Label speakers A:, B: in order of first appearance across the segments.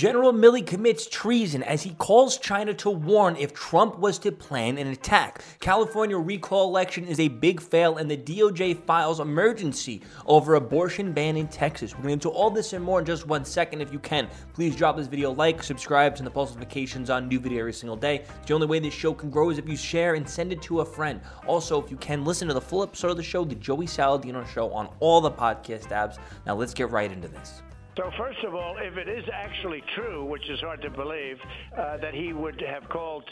A: General Milley commits treason as he calls China to warn if Trump was to plan an attack. California recall election is a big fail, and the DOJ files emergency over abortion ban in Texas. We're going to into all this and more in just one second. If you can, please drop this video like, subscribe, and the post notifications on new video every single day. The only way this show can grow is if you share and send it to a friend. Also, if you can, listen to the full episode of the show, The Joey Saladino Show, on all the podcast apps. Now, let's get right into this.
B: So, first of all, if it is actually true, which is hard to believe, uh, that he would have called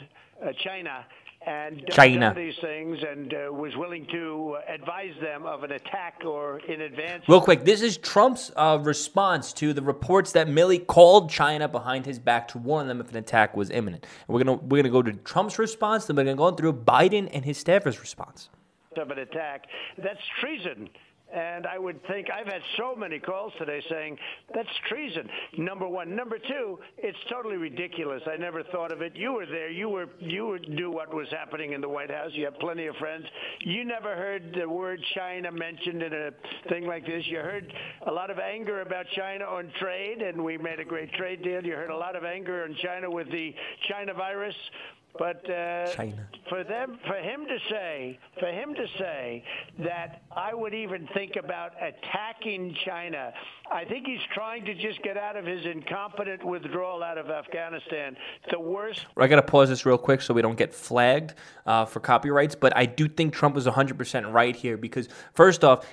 B: uh, China and
A: China.
B: done these things and uh, was willing to advise them of an attack or in advance.
A: Real quick, this is Trump's uh, response to the reports that Milley called China behind his back to warn them if an attack was imminent. And we're gonna we're gonna go to Trump's response, then we're gonna go through Biden and his staffers' response.
B: Of an attack, that's treason. And I would think I've had so many calls today saying that's treason. Number one. Number two, it's totally ridiculous. I never thought of it. You were there. You were you knew what was happening in the White House. You have plenty of friends. You never heard the word China mentioned in a thing like this. You heard a lot of anger about China on trade, and we made a great trade deal. You heard a lot of anger on China with the China virus. But uh,
A: China.
B: for them, for him to say, for him to say that I would even think about attacking China, I think he's trying to just get out of his incompetent withdrawal out of Afghanistan. The worst.
A: I got to pause this real quick so we don't get flagged uh, for copyrights. But I do think Trump was 100% right here because, first off,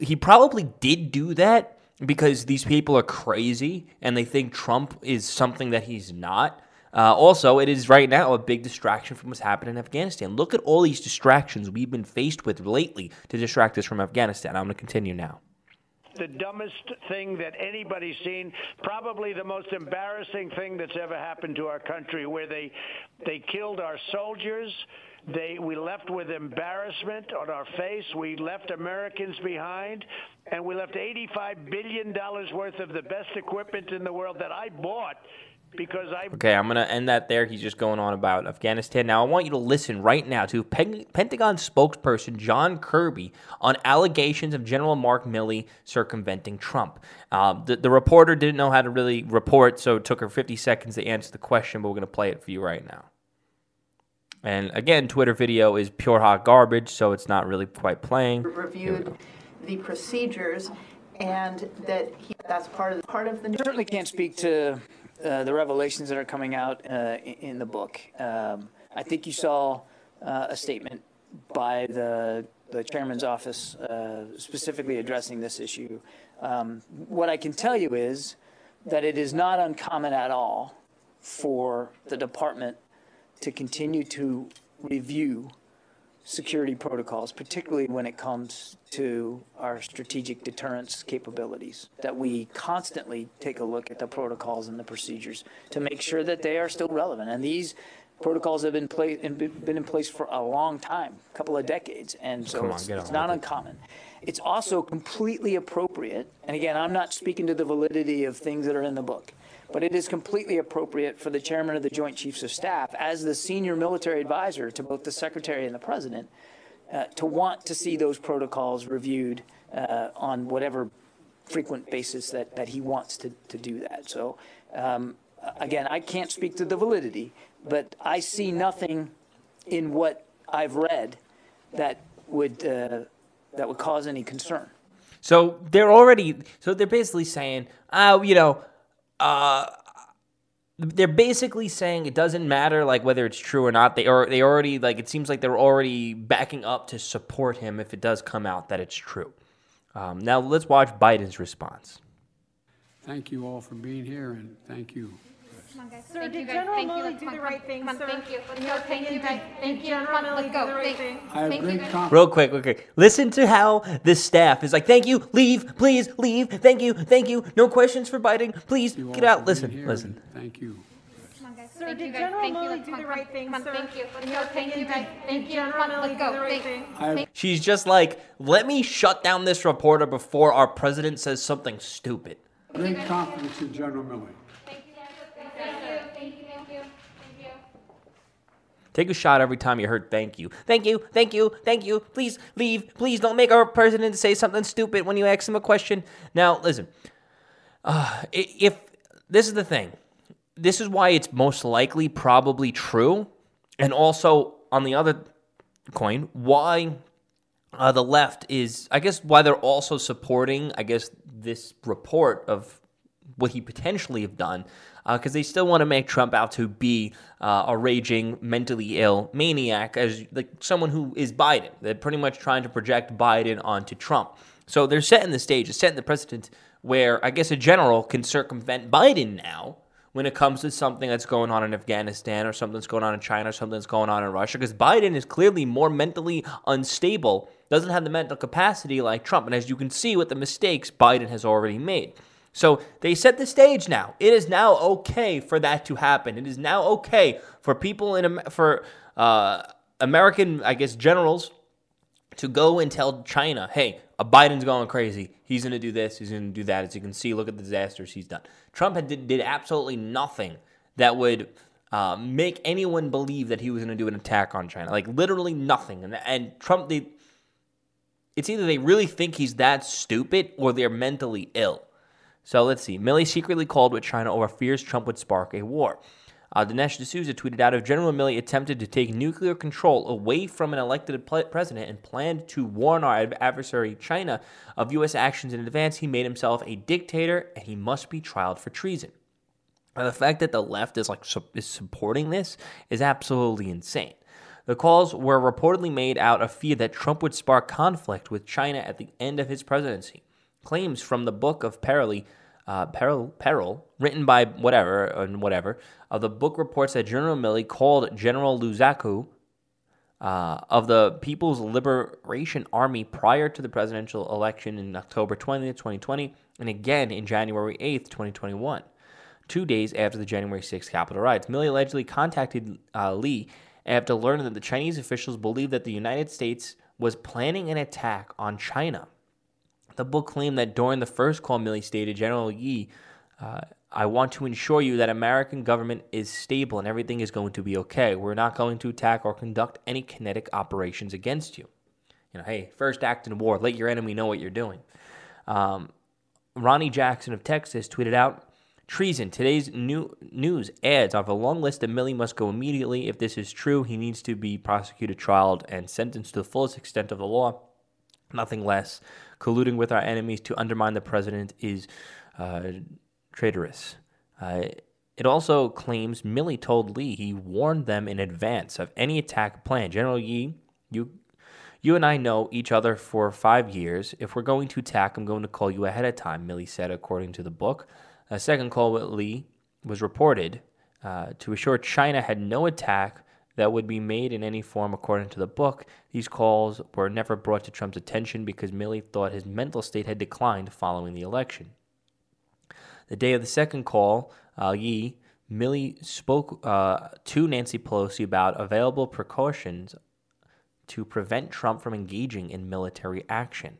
A: he probably did do that because these people are crazy and they think Trump is something that he's not. Uh, also, it is right now a big distraction from what's happening in Afghanistan. Look at all these distractions we've been faced with lately to distract us from Afghanistan. I'm going to continue now
B: the dumbest thing that anybody's seen, probably the most embarrassing thing that's ever happened to our country, where they they killed our soldiers. They we left with embarrassment on our face. We left Americans behind, and we left 85 billion dollars worth of the best equipment in the world that I bought because I.
A: Okay, I'm going to end that there. He's just going on about Afghanistan. Now, I want you to listen right now to Pentagon spokesperson John Kirby on allegations of General Mark Milley circumventing Trump. Uh, the, the reporter didn't know how to really report, so it took her 50 seconds to answer the question, but we're going to play it for you right now. And again, Twitter video is pure hot garbage, so it's not really quite playing.
C: Reviewed the procedures, and that he, that's part of the, part of the.
D: Certainly can't speak to uh, the revelations that are coming out uh, in the book. Um, I think you saw uh, a statement by the the chairman's office uh, specifically addressing this issue. Um, what I can tell you is that it is not uncommon at all for the department to continue to review security protocols, particularly when it comes to our strategic deterrence capabilities. That we constantly take a look at the protocols and the procedures to make sure that they are still relevant. And these protocols have been, play, been in place for a long time, a couple of decades, and so on, it's, it's not uncommon. It's also completely appropriate, and again, I'm not speaking to the validity of things that are in the book. But it is completely appropriate for the chairman of the Joint Chiefs of Staff, as the senior military advisor to both the secretary and the president, uh, to want to see those protocols reviewed uh, on whatever frequent basis that, that he wants to, to do that. So, um, again, I can't speak to the validity, but I see nothing in what I've read that would uh, that would cause any concern.
A: So they're already so they're basically saying, oh, you know, uh, they're basically saying it doesn't matter like whether it's true or not. They are they already like it seems like they're already backing up to support him if it does come out that it's true. Um, now let's watch Biden's response.
E: Thank you all for being here, and thank you
F: on, guys. Sir, thank did General thank Milley do the right thing, Come on, thank you. Let's go. Thank you, guys. Thank you. General Milley do the right thing?
E: I have
F: Thank
E: great
F: you,
E: confidence.
A: Real quick, okay. Listen to how this staff is like, "Thank you, leave, please, leave. Thank you, thank you. No questions for Biden. Please
E: You all
A: get out.
E: for
A: Listen,
E: here,
A: listen."
E: and Thank you.
F: Come on, guys.
G: Sir,
F: Thank
G: did
F: you, guys.
G: General
F: Thank you.
G: Milley
F: Let's-
G: do
F: come
G: the right thing,
F: Come on,
G: sir?
F: thank you. Let's
G: In
F: go. Thank you,
G: opinion,
F: guys.
G: did-
F: Thank you. Come
G: General
F: on, let's
G: Milley
F: go.
G: do the right
F: Thank-
G: thing?
E: I have
A: She's just like, "Let me shut down this reporter before our president says something stupid."
E: great confidence in General Milley.
F: Thank you, guys. Thank you. Thank you. Thank you. Thank you.
A: Take a shot every time you heard "thank you, thank you, thank you, thank you." Please leave. Please don't make our president say something stupid when you ask him a question. Now, listen. Uh, if this is the thing. This is why it's most likely probably true. And also, on the other coin, why uh, the left is, I guess, why they're also supporting, I guess, this report of what he potentially have done, because uh, they still want to make Trump out to be uh, a raging, mentally ill maniac, as like someone who is Biden. They're pretty much trying to project Biden onto Trump. So they're setting the stage, setting the precedent where I guess a general can circumvent Biden now when it comes to something that's going on in Afghanistan or something that's going on in China or something that's going on in Russia, because Biden is clearly more mentally unstable, doesn't have the mental capacity like Trump. And as you can see with the mistakes Biden has already made. So they set the stage now. It is now okay for that to happen. It is now okay for people in for uh, American, I guess, generals to go and tell China, "Hey, Biden's going crazy. He's going to do this. He's going to do that." As you can see, look at the disasters he's done. Trump did, did absolutely nothing that would uh, make anyone believe that he was going to do an attack on China. Like literally nothing. And and Trump, they, it's either they really think he's that stupid or they're mentally ill. So let's see. Milley secretly called with China over fears Trump would spark a war. Uh, Dinesh D'Souza tweeted out if General Milley attempted to take nuclear control away from an elected president and planned to warn our adversary China of U.S. actions in advance, he made himself a dictator and he must be tried for treason. Now, the fact that the left is like su- is supporting this is absolutely insane. The calls were reportedly made out of fear that Trump would spark conflict with China at the end of his presidency. Claims from the book of Perily, uh, Peril, Peril, written by whatever and whatever, of the book reports that General Milley called General Luzaku uh, of the People's Liberation Army prior to the presidential election in October 20th, 2020, and again in January 8th, 2021, two days after the January 6th Capitol riots. Milley allegedly contacted uh, Li after learning that the Chinese officials believed that the United States was planning an attack on China. The book claimed that during the first call, Milley stated General Yi, uh, I want to ensure you that American government is stable and everything is going to be okay. We're not going to attack or conduct any kinetic operations against you. You know, hey, first act in war, let your enemy know what you're doing. Um, Ronny Jackson of Texas tweeted out, Treason. Today's new news adds of a long list that Milley must go immediately. If this is true, he needs to be prosecuted, trialed, and sentenced to the fullest extent of the law. Nothing less colluding with our enemies to undermine the president is uh, traitorous. Uh, it also claims Milley told Li he warned them in advance of any attack plan. General Yi, you, you and I know each other for five years. If we're going to attack, I'm going to call you ahead of time, Milley said, according to the book. A second call with Li was reported uh, to assure China had no attack that would be made in any form according to the book. These calls were never brought to Trump's attention because Milley thought his mental state had declined following the election. The day of the second call, uh, Milley spoke uh, to Nancy Pelosi about available precautions to prevent Trump from engaging in military action.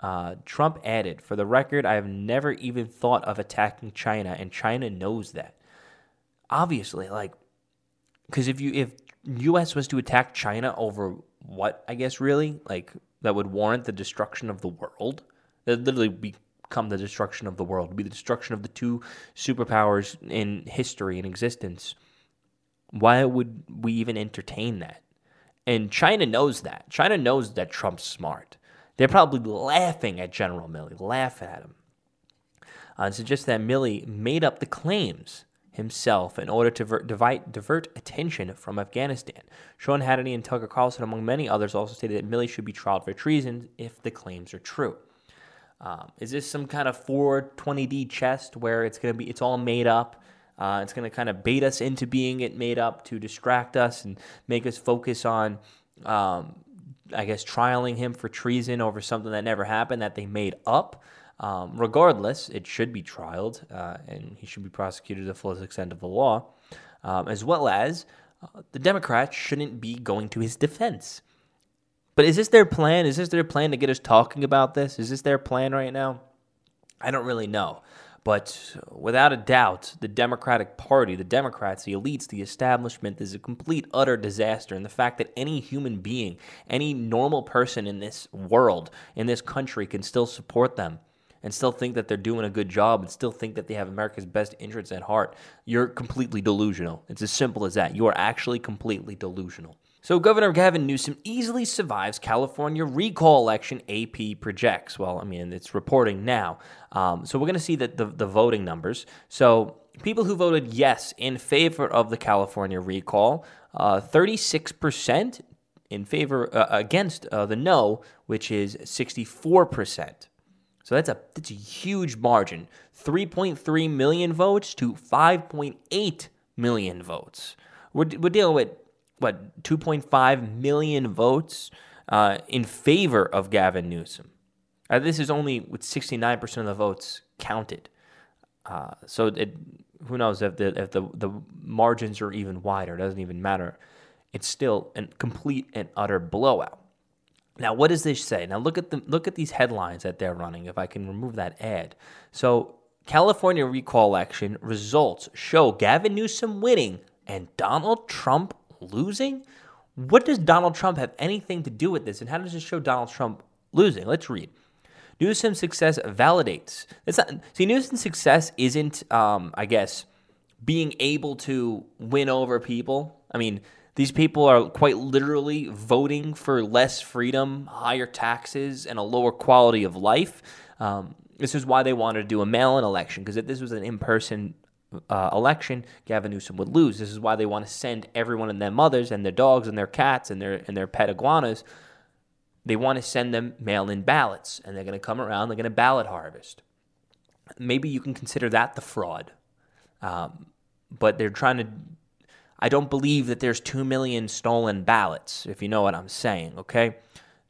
A: Uh, Trump added, For the record, I have never even thought of attacking China, and China knows that. Obviously, like, because if you if U.S. was to attack China over what I guess really like that would warrant the destruction of the world, that literally become the destruction of the world, be the destruction of the two superpowers in history and existence. Why would we even entertain that? And China knows that. China knows that Trump's smart. They're probably laughing at General Milley, laugh at him. Uh, suggests that Milley made up the claims himself in order to divert, divide, divert attention from Afghanistan. Sean Hannity and Tucker Carlson, among many others, also stated that Milley should be tried for treason if the claims are true. Um, is this some kind of 420D chest where it's going to be, it's all made up? Uh, it's going to kind of bait us into being it made up to distract us and make us focus on, um, I guess, trialing him for treason over something that never happened that they made up. Um, regardless, it should be trialed uh, and he should be prosecuted to the fullest extent of the law, um, as well as uh, the Democrats shouldn't be going to his defense. But is this their plan? Is this their plan to get us talking about this? Is this their plan right now? I don't really know. But without a doubt, the Democratic Party, the Democrats, the elites, the establishment is a complete, utter disaster. And the fact that any human being, any normal person in this world, in this country, can still support them and still think that they're doing a good job and still think that they have America's best interests at heart, you're completely delusional. It's as simple as that. You are actually completely delusional. So, Governor Gavin Newsom easily survives California recall election, AP projects. Well, I mean, it's reporting now. Um, so, we're going to see that the, the voting numbers. So, people who voted yes in favor of the California recall, uh, 36% in favor uh, against uh, the no, which is 64%. So that's a that's a huge margin. 3.3 million votes to 5.8 million votes. We're, we're dealing with what 2.5 million votes uh, in favor of Gavin Newsom. Uh, this is only with 69% of the votes counted. Uh, so it, who knows if the if the the margins are even wider? It doesn't even matter. It's still a complete and utter blowout. Now, what does this say? Now, look at the look at these headlines that they're running. If I can remove that ad, so California recall election results show Gavin Newsom winning and Donald Trump losing. What does Donald Trump have anything to do with this, and how does this show Donald Trump losing? Let's read. Newsom's success validates. It's not, see, Newsom's success isn't, um, I guess, being able to win over people. I mean, these people are quite literally voting for less freedom, higher taxes, and a lower quality of life. Um, this is why they wanted to do a mail in election, because if this was an in person uh, election, Gavin Newsom would lose. This is why they want to send everyone and their mothers and their dogs and their cats and their, and their pet iguanas. They want to send them mail in ballots, and they're going to come around, they're going to ballot harvest. Maybe you can consider that the fraud. Um, but they're trying to I don't believe that there's 2 million stolen ballots, if you know what I'm saying, okay?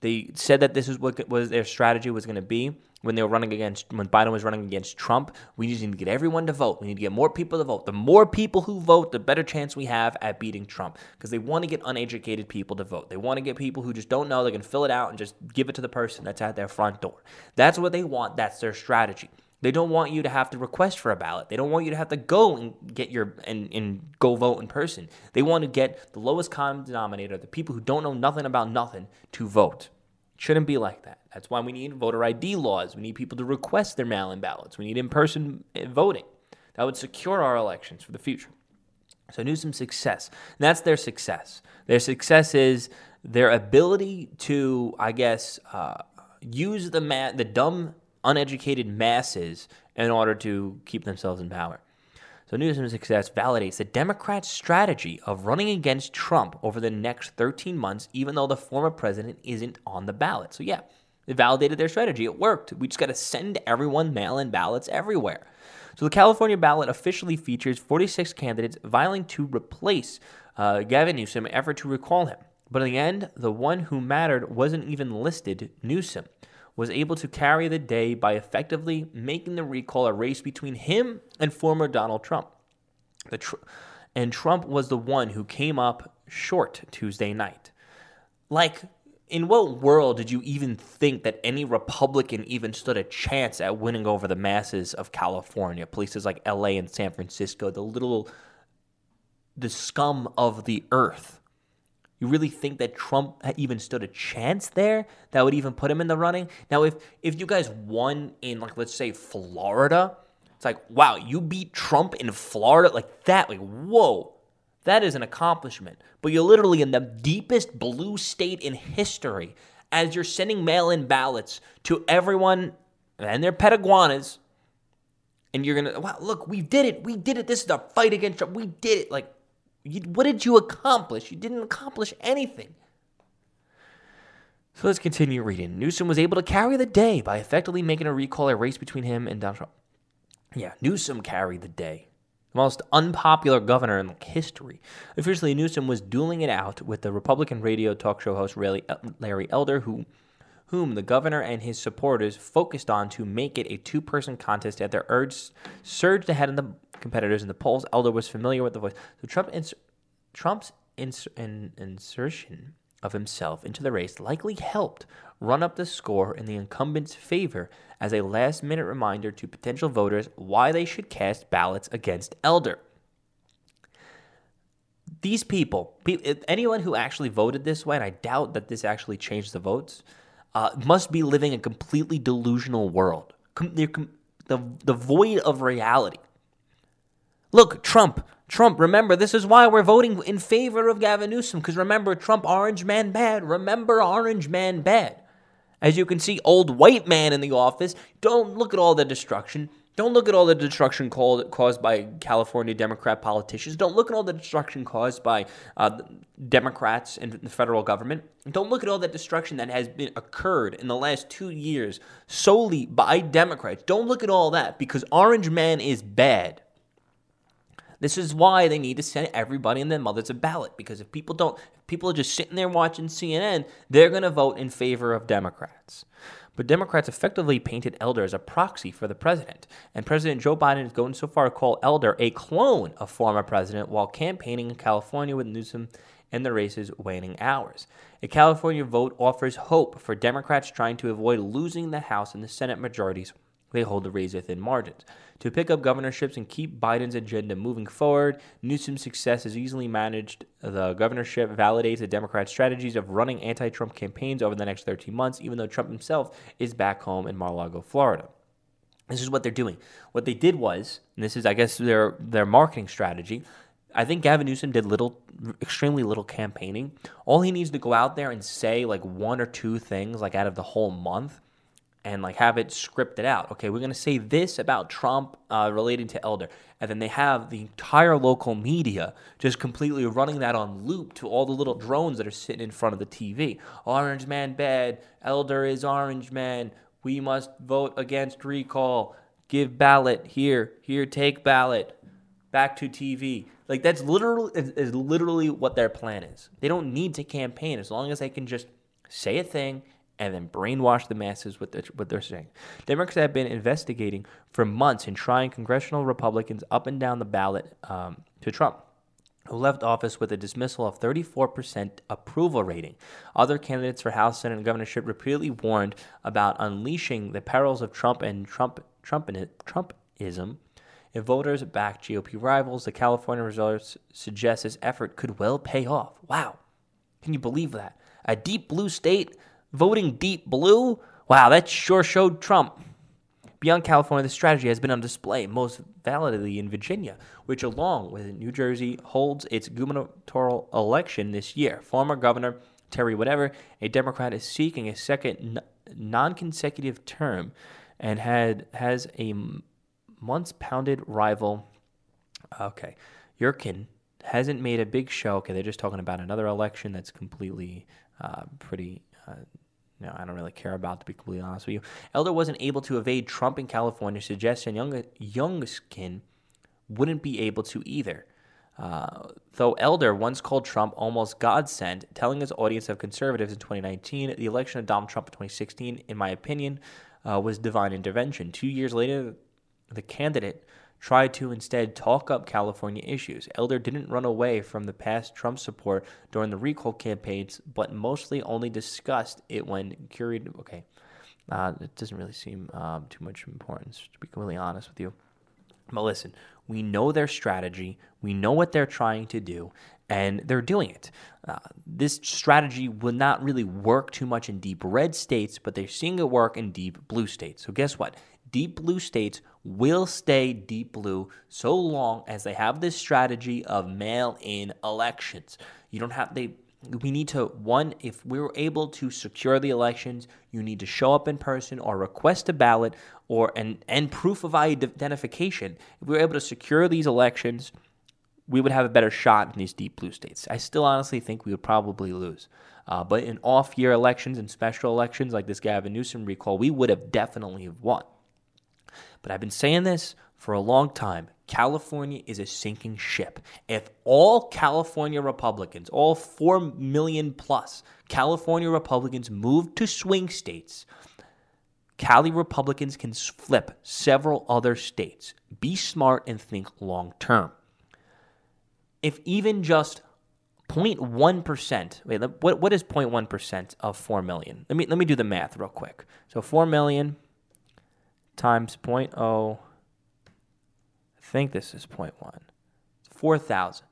A: They said that this is what was their strategy was going to be when they were running against when Biden was running against Trump. We just need to get everyone to vote. We need to get more people to vote. The more people who vote, the better chance we have at beating Trump because they want to get uneducated people to vote. They want to get people who just don't know. They can fill it out and just give it to the person that's at their front door. That's what they want. That's their strategy. They don't want you to have to request for a ballot. They don't want you to have to go and get your and, and go vote in person. They want to get the lowest common denominator, the people who don't know nothing about nothing, to vote. It shouldn't be like that. That's why we need voter ID laws. We need people to request their mail-in ballots. We need in-person eh, voting. That would secure our elections for the future. So Newsom's success. And that's their success. Their success is their ability to, I guess, uh, use the ma- the dumb uneducated masses in order to keep themselves in power. So Newsom's success validates the Democrats' strategy of running against Trump over the next 13 months, even though the former president isn't on the ballot. So yeah, it validated their strategy. It worked. We just got to send everyone mail-in ballots everywhere. So the California ballot officially features 46 candidates vying to replace uh, Gavin Newsom in effort to recall him. But in the end, the one who mattered wasn't even listed, Newsom was able to carry the day by effectively making the recall a race between him and former Donald Trump. Tr- and Trump was the one who came up short Tuesday night. Like, in what world did you even think that any Republican even stood a chance at winning over the masses of California, places like LA and San Francisco, the little, the scum of the earth? You really think that Trump even stood a chance there that would even put him in the running? Now, if if you guys won in like let's say Florida, it's like wow, you beat Trump in Florida like that, like whoa, that is an accomplishment. But you're literally in the deepest blue state in history as you're sending mail-in ballots to everyone and their pet iguanas, and you're gonna wow, look, we did it, we did it. This is a fight against Trump. We did it, like you, what did you accomplish? You didn't accomplish anything. So let's continue reading. Newsom was able to carry the day by effectively making a recall a race between him and Donald Trump. Yeah, Newsom carried the day. The most unpopular governor in history. Officially, Newsom was dueling it out with the Republican radio talk show host Larry Elder, who, whom the governor and his supporters focused on to make it a two person contest at their urge surged ahead in the competitors in the polls. Elder was familiar with the voice. So Trump ins- Trump's ins- in- insertion of himself into the race likely helped run up the score in the incumbent's favor as a last minute reminder to potential voters why they should cast ballots against Elder. These people, anyone who actually voted this way, and I doubt that this actually changed the votes, uh, must be living a completely delusional world they're the, the void of reality. Look, Trump, Trump, remember, this is why we're voting in favor of Gavin Newsom, because remember, Trump, orange man bad. Remember, orange man bad. As you can see, old white man in the office. Don't look at all the destruction. Don't look at all the destruction caused by California Democrat politicians. Don't look at all the destruction caused by uh, Democrats and the federal government. Don't look at all that destruction that has been occurred in the last two years solely by Democrats. Don't look at all that because Orange Man is bad. This is why they need to send everybody and their mothers a ballot because if people don't, if people are just sitting there watching CNN, they're going to vote in favor of Democrats. But Democrats effectively painted Elder as a proxy for the president. And President Joe Biden is going so far to call Elder a clone of former president while campaigning in California with Newsom and the race's waning hours. A California vote offers hope for Democrats trying to avoid losing the House and the Senate majorities they hold the razor thin margins. To pick up governorships and keep Biden's agenda moving forward, Newsom's success has easily managed the governorship, validates the Democrats' strategies of running anti Trump campaigns over the next 13 months, even though Trump himself is back home in Mar a Lago, Florida. This is what they're doing. What they did was, and this is, I guess, their, their marketing strategy. I think Gavin Newsom did little, extremely little campaigning. All he needs to go out there and say like one or two things, like out of the whole month, and like have it scripted out. Okay, we're going to say this about Trump uh, relating to Elder. And then they have the entire local media just completely running that on loop to all the little drones that are sitting in front of the TV. Orange man bad. Elder is orange man. We must vote against recall. Give ballot here. Here, take ballot. Back to TV. Like that's literally is literally what their plan is. They don't need to campaign as long as they can just say a thing and then brainwash the masses with what they're saying. Democrats have been investigating for months and trying congressional Republicans up and down the ballot um, to Trump who left office with a dismissal of 34% approval rating. Other candidates for House, Senate, and governorship repeatedly warned about unleashing the perils of Trump and Trump, Trumpism. If voters back GOP rivals, the California results suggest this effort could well pay off. Wow. Can you believe that? A deep blue state voting deep blue? Wow, that sure showed Trump. Beyond California, the strategy has been on display most validly in Virginia, which, along with New Jersey, holds its gubernatorial election this year. Former Governor Terry Whatever, a Democrat, is seeking a second non consecutive term and had has a months pounded rival. Okay, Youngkin hasn't made a big show. Okay, they're just talking about another election that's completely uh, pretty uh, no, I don't really care about, to be completely honest with you. Elder wasn't able to evade Trump in California, suggesting Young, Youngkin wouldn't be able to either. Uh, though Elder once called Trump almost God sent, telling his audience of conservatives in 2019, the election of Donald Trump in 2016, in my opinion, uh, was divine intervention. Two years later, the candidate tried to instead talk up California issues. Elder didn't run away from the past Trump support during the recall campaigns, but mostly only discussed it when curated. Okay, uh, it doesn't really seem um, too much importance, to be completely honest with you. But listen, we know their strategy, we know what they're trying to do, and they're doing it. Uh, this strategy will not really work too much in deep red states, but they're seeing it work in deep blue states. So, guess what? deep blue states will stay deep blue so long as they have this strategy of mail-in elections. You don't have they we need to one if we are able to secure the elections you need to show up in person or request a ballot or and and proof of identification. If we were able to secure these elections we would have a better shot in these deep blue states. I still honestly think we would probably lose. Uh, but in off-year elections and special elections like this gavin newsom recall we would have definitely won but I've been saying this for a long time. California is a sinking ship. If all California Republicans, all 4 million plus California Republicans move to swing states, Cali Republicans can flip several other states. Be smart and think long term. If even just 0.1%, wait, what, what is 0.1% of 4 million? Let me, let me do the math real quick. So 4 million times 0.0. I think this is 0.1. 4,000.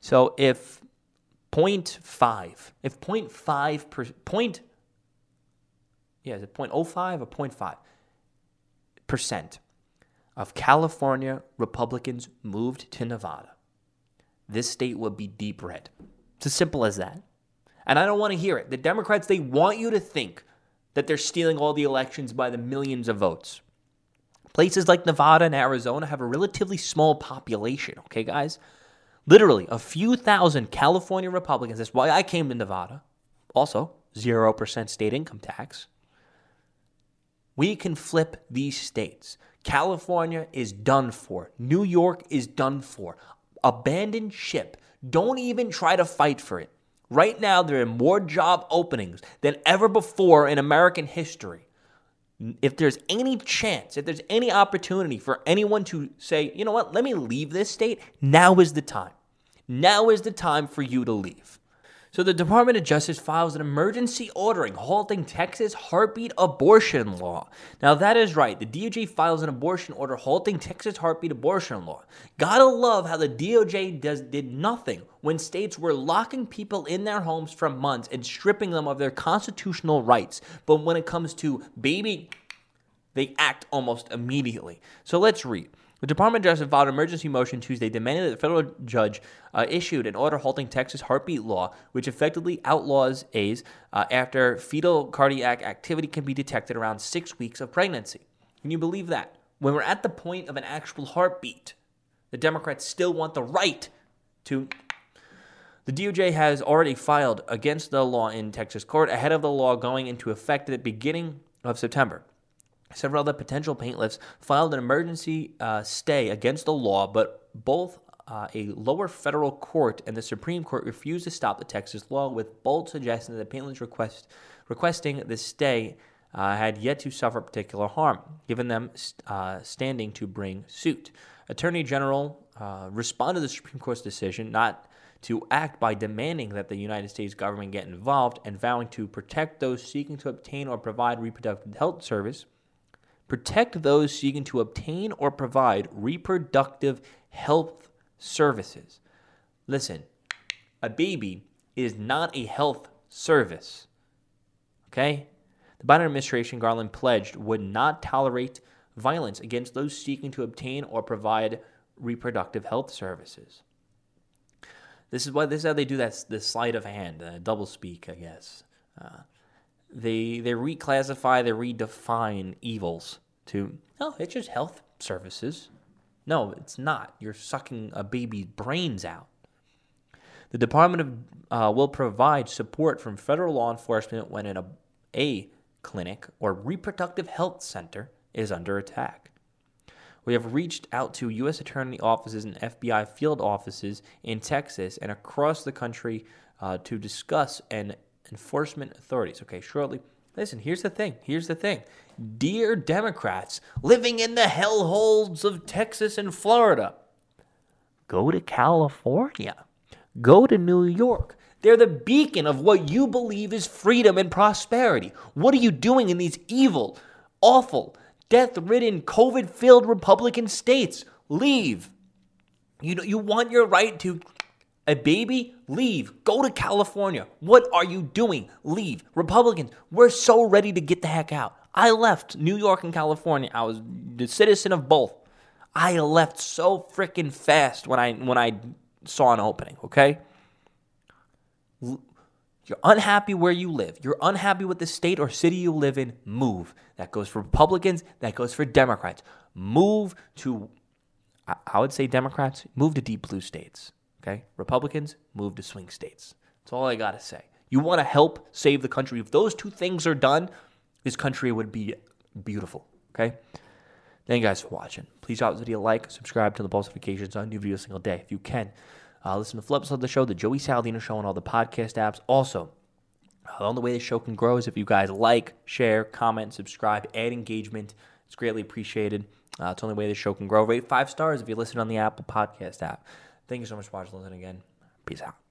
A: So if 0.5, if 0.5 per, point, yeah, is it 0.05 or 0.5? percent of California Republicans moved to Nevada, this state would be deep red. It's as simple as that. And I don't want to hear it. The Democrats, they want you to think that they're stealing all the elections by the millions of votes. Places like Nevada and Arizona have a relatively small population, okay, guys? Literally a few thousand California Republicans. That's why I came to Nevada. Also, 0% state income tax. We can flip these states. California is done for. New York is done for. Abandon ship. Don't even try to fight for it. Right now, there are more job openings than ever before in American history. If there's any chance, if there's any opportunity for anyone to say, you know what, let me leave this state, now is the time. Now is the time for you to leave. So the Department of Justice files an emergency ordering halting Texas heartbeat abortion law. Now that is right. The DOJ files an abortion order halting Texas heartbeat abortion law. Gotta love how the DOJ does did nothing when states were locking people in their homes for months and stripping them of their constitutional rights. But when it comes to baby, they act almost immediately. So let's read. The Department of Justice filed an emergency motion Tuesday demanding that the federal judge uh, issued an order halting Texas heartbeat law, which effectively outlaws A's uh, after fetal cardiac activity can be detected around six weeks of pregnancy. Can you believe that? When we're at the point of an actual heartbeat, the Democrats still want the right to. The DOJ has already filed against the law in Texas court ahead of the law going into effect at the beginning of September. Several other potential plaintiffs filed an emergency uh, stay against the law, but both uh, a lower federal court and the Supreme Court refused to stop the Texas law, with both suggesting that the plaintiffs request, requesting the stay uh, had yet to suffer particular harm, giving them uh, standing to bring suit. Attorney General uh, responded to the Supreme Court's decision not to act by demanding that the United States government get involved and vowing to protect those seeking to obtain or provide reproductive health service protect those seeking to obtain or provide reproductive health services. Listen, a baby is not a health service. Okay? The Biden administration, Garland pledged, would not tolerate violence against those seeking to obtain or provide reproductive health services. This is why this is how they do that the sleight of hand, uh, double speak, I guess. Uh, they they reclassify, they redefine evils to oh, it's just health services. No, it's not. You're sucking a baby's brains out. The department of, uh, will provide support from federal law enforcement when an, a, a clinic or reproductive health center is under attack. We have reached out to U.S. attorney offices and FBI field offices in Texas and across the country uh, to discuss and enforcement authorities. Okay, shortly. Listen, here's the thing. Here's the thing. Dear Democrats living in the hellholes of Texas and Florida, go to California. Go to New York. They're the beacon of what you believe is freedom and prosperity. What are you doing in these evil, awful, death ridden, COVID filled Republican states? Leave. You, know, you want your right to a baby? Leave. Go to California. What are you doing? Leave. Republicans, we're so ready to get the heck out. I left New York and California. I was the citizen of both. I left so freaking fast when I when I saw an opening, okay? You're unhappy where you live. You're unhappy with the state or city you live in. Move. That goes for Republicans. That goes for Democrats. Move to, I would say Democrats, move to deep blue states. Okay? Republicans, move to swing states. That's all I got to say. You want to help save the country. If those two things are done, this country would be beautiful. Okay? Thank you guys for watching. Please drop this video a like, subscribe to the post notifications on new videos single day if you can. Uh, listen to the flips of the show, the Joey Saladino Show, on all the podcast apps. Also, uh, the only way the show can grow is if you guys like, share, comment, subscribe, add engagement. It's greatly appreciated. Uh, it's the only way the show can grow. Rate five stars if you listen on the Apple Podcast app. Thank you so much for watching. Listen again. Peace out.